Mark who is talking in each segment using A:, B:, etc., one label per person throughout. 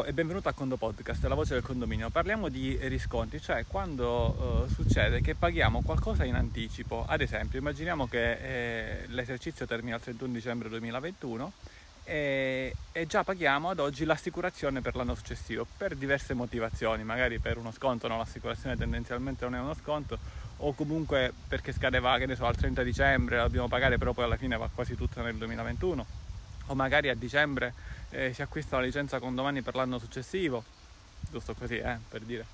A: Ciao e benvenuto a Condo Podcast, la voce del condominio. Parliamo di risconti, cioè quando uh, succede che paghiamo qualcosa in anticipo. Ad esempio, immaginiamo che eh, l'esercizio termina il 31 dicembre 2021 e, e, già paghiamo ad oggi l'assicurazione per l'anno successivo per diverse motivazioni, magari per uno sconto, no? l'assicurazione tendenzialmente non è uno sconto, o comunque perché scadeva che ne so, al 30 dicembre, la dobbiamo pagare, però poi alla fine va quasi tutta nel 2021, o magari a dicembre eh, si acquista la licenza condomani per l'anno successivo, giusto così eh, per dire.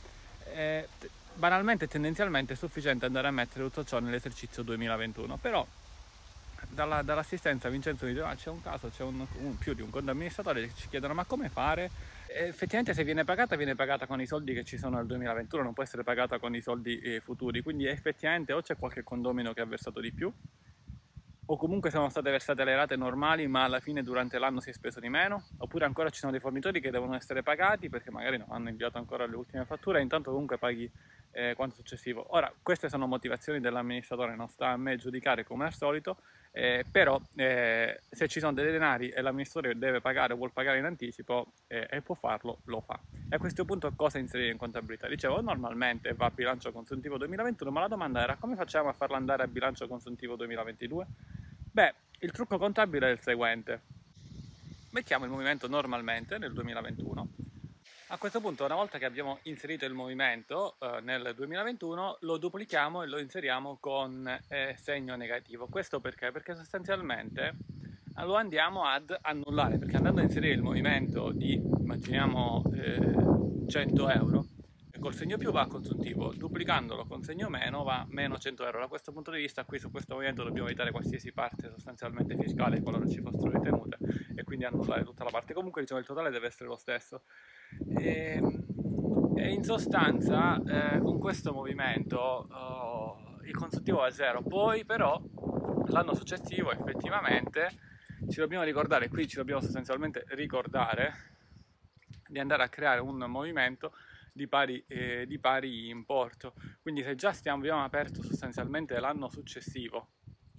A: Eh, banalmente e tendenzialmente è sufficiente andare a mettere tutto ciò nell'esercizio 2021, però dalla, dall'assistenza Vincenzo mi dice ah, c'è un caso, c'è un, un, più di un conto amministratore che ci chiedono ma come fare? E effettivamente se viene pagata viene pagata con i soldi che ci sono nel 2021, non può essere pagata con i soldi eh, futuri, quindi effettivamente o c'è qualche condomino che ha versato di più o comunque sono state versate le rate normali ma alla fine durante l'anno si è speso di meno, oppure ancora ci sono dei fornitori che devono essere pagati perché magari non hanno inviato ancora le ultime fatture e intanto comunque paghi eh, quanto successivo. Ora, queste sono motivazioni dell'amministratore, non sta a me giudicare come al solito, eh, però eh, se ci sono dei denari e l'amministratore deve pagare o vuole pagare in anticipo eh, e può farlo, lo fa. E a questo punto cosa inserire in contabilità? Dicevo, normalmente va a bilancio consuntivo 2021, ma la domanda era come facciamo a farlo andare a bilancio consuntivo 2022? Beh, il trucco contabile è il seguente. Mettiamo il movimento normalmente nel 2021. A questo punto, una volta che abbiamo inserito il movimento eh, nel 2021, lo duplichiamo e lo inseriamo con eh, segno negativo. Questo perché? Perché sostanzialmente eh, lo andiamo ad annullare, perché andando a inserire il movimento di, immaginiamo, eh, 100 euro, col segno più va a consuntivo, duplicandolo con segno meno va meno 100 euro. Da questo punto di vista qui su questo movimento dobbiamo evitare qualsiasi parte sostanzialmente fiscale qualora ci fossero ritenute e quindi annullare tutta la parte. Comunque diciamo il totale deve essere lo stesso. E, ehm, e in sostanza eh, con questo movimento oh, il consuntivo è zero, poi però l'anno successivo effettivamente ci dobbiamo ricordare, qui ci dobbiamo sostanzialmente ricordare di andare a creare un movimento di pari, eh, di pari importo. Quindi se già stiamo, abbiamo aperto sostanzialmente l'anno successivo,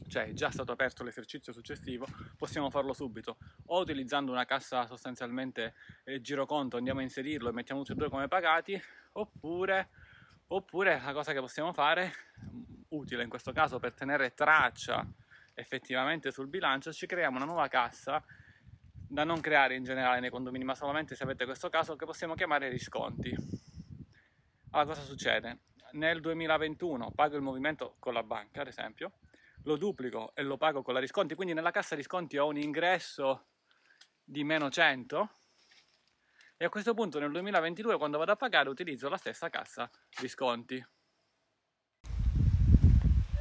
A: cioè è già stato aperto l'esercizio successivo, possiamo farlo subito, o utilizzando una cassa sostanzialmente eh, giroconto andiamo a inserirlo e mettiamo tutti e due come pagati, oppure, oppure la cosa che possiamo fare, utile in questo caso per tenere traccia effettivamente sul bilancio, ci creiamo una nuova cassa da non creare in generale nei condomini, ma solamente se avete questo caso che possiamo chiamare risconti. Allora cosa succede? Nel 2021 pago il movimento con la banca, ad esempio, lo duplico e lo pago con la risconti, quindi nella cassa risconti ho un ingresso di meno 100 e a questo punto nel 2022 quando vado a pagare utilizzo la stessa cassa risconti.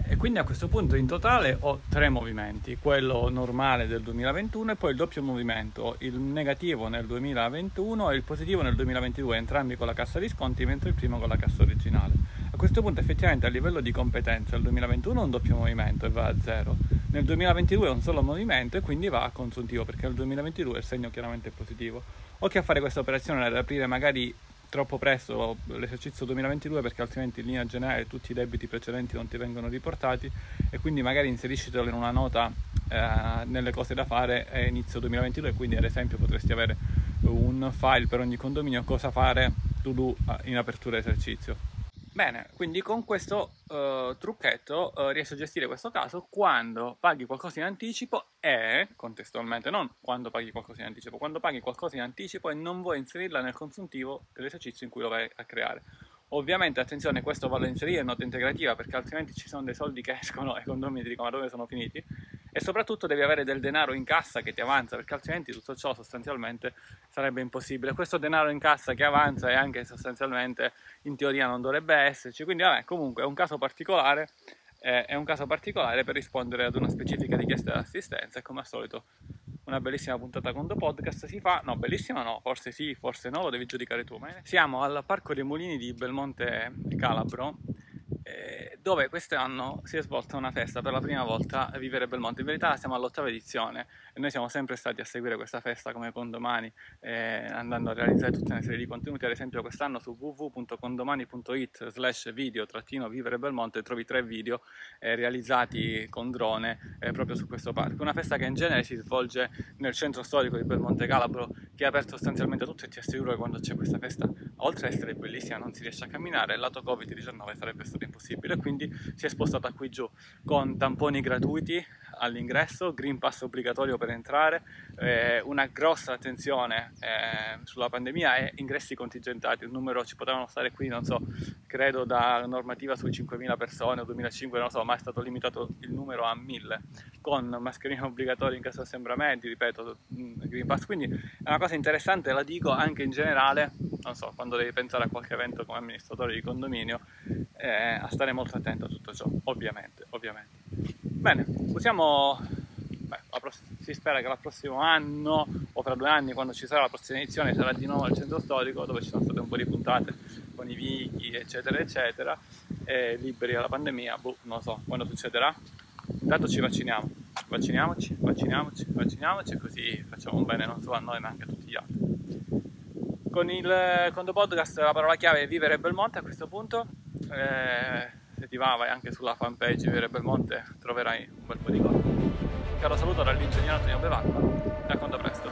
A: E quindi a questo punto in totale ho tre movimenti, quello normale del 2021 e poi il doppio movimento, il negativo nel 2021 e il positivo nel 2022, entrambi con la cassa di sconti, mentre il primo con la cassa originale. A questo punto effettivamente a livello di competenza il 2021 è un doppio movimento e va a zero, nel 2022 è un solo movimento e quindi va a consuntivo perché nel 2022 il segno chiaramente è positivo. Occhio a fare questa operazione ad aprire magari troppo presto l'esercizio 2022 perché altrimenti in linea generale tutti i debiti precedenti non ti vengono riportati e quindi magari inseriscitelo in una nota eh, nelle cose da fare a inizio 2022 quindi ad esempio potresti avere un file per ogni condominio cosa fare to do eh, in apertura esercizio Bene, quindi con questo uh, trucchetto uh, riesci a gestire questo caso quando paghi qualcosa in anticipo e, contestualmente, non quando paghi qualcosa in anticipo, quando paghi qualcosa in anticipo e non vuoi inserirla nel consuntivo dell'esercizio in cui lo vai a creare. Ovviamente, attenzione, questo va a inserire in nota integrativa perché altrimenti ci sono dei soldi che escono e i condomini ti dicono ma dove sono finiti e soprattutto devi avere del denaro in cassa che ti avanza perché altrimenti tutto ciò sostanzialmente sarebbe impossibile. Questo denaro in cassa che avanza e anche sostanzialmente in teoria non dovrebbe esserci, quindi vabbè comunque è un caso particolare, eh, è un caso particolare per rispondere ad una specifica richiesta di assistenza. E come al solito una bellissima puntata con The Podcast. Si fa, no bellissima no, forse sì, forse no, lo devi giudicare tu, ma siamo al Parco dei Mulini di Belmonte Calabro dove quest'anno si è svolta una festa per la prima volta Vivere Belmonte. In verità siamo all'ottava edizione e noi siamo sempre stati a seguire questa festa come condomani, eh, andando a realizzare tutta una serie di contenuti, ad esempio quest'anno su www.condomani.it slash video trattino Vivere Belmonte trovi tre video eh, realizzati con drone eh, proprio su questo parco. Una festa che in genere si svolge nel centro storico di Belmonte Calabro che è aperto sostanzialmente a tutto e ti assicuro che quando c'è questa festa, oltre ad essere bellissima, non si riesce a camminare, lato Covid-19 sarebbe stato impossibile, quindi quindi si è spostata qui giù con tamponi gratuiti all'ingresso, Green Pass obbligatorio per entrare, eh, una grossa attenzione eh, sulla pandemia e ingressi contingentati, un numero ci potevano stare qui, non so, credo da normativa sui 5.000 persone o 2.500, non so, ma è stato limitato il numero a 1.000 con mascherine obbligatorie in caso di assembramenti, ripeto, mm, Green Pass, quindi è una cosa interessante, la dico anche in generale, non so, quando devi pensare a qualche evento come amministratore di condominio, eh, a stare molto attento a tutto ciò, ovviamente, ovviamente. Bene, usiamo, beh, si spera che il prossimo anno o fra due anni, quando ci sarà la prossima edizione, sarà di nuovo al centro storico, dove ci sono state un po' di puntate con i vighi, eccetera, eccetera, e liberi dalla pandemia, boh, non so quando succederà. Intanto ci vacciniamo, vacciniamoci, vacciniamoci, vacciniamoci, così facciamo un bene non solo a noi ma anche a tutti gli altri. Con il Condo Podcast la parola chiave è vivere Belmonte a questo punto. Eh, se ti va vai anche sulla fanpage Vivere Belmonte troverai un bel po' di cose. Caro saluto dall'ingegnere Antonio Bevacqua e a quanto presto.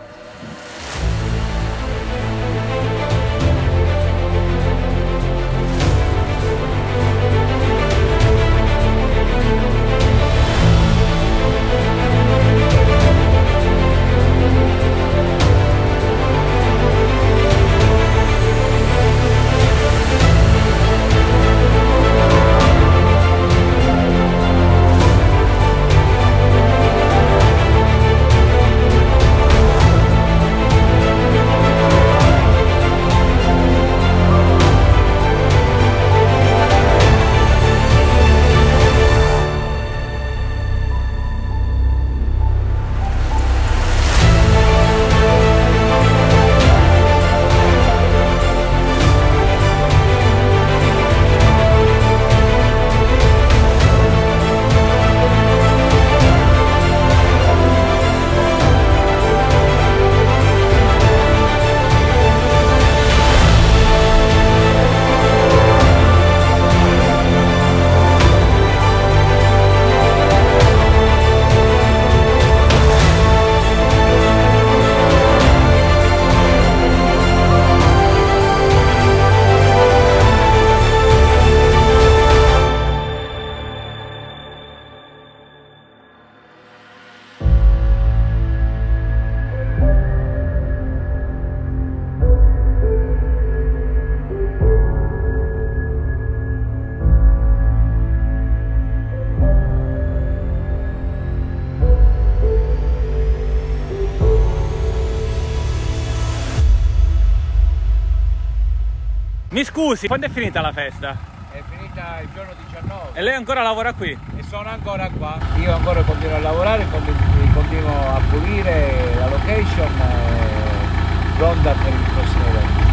A: Mi scusi, quando è finita la festa?
B: È finita il giorno 19.
A: E lei ancora lavora qui?
B: E sono ancora qua. Io ancora continuo a lavorare, continuo a pulire la location pronta per il prossimo evento.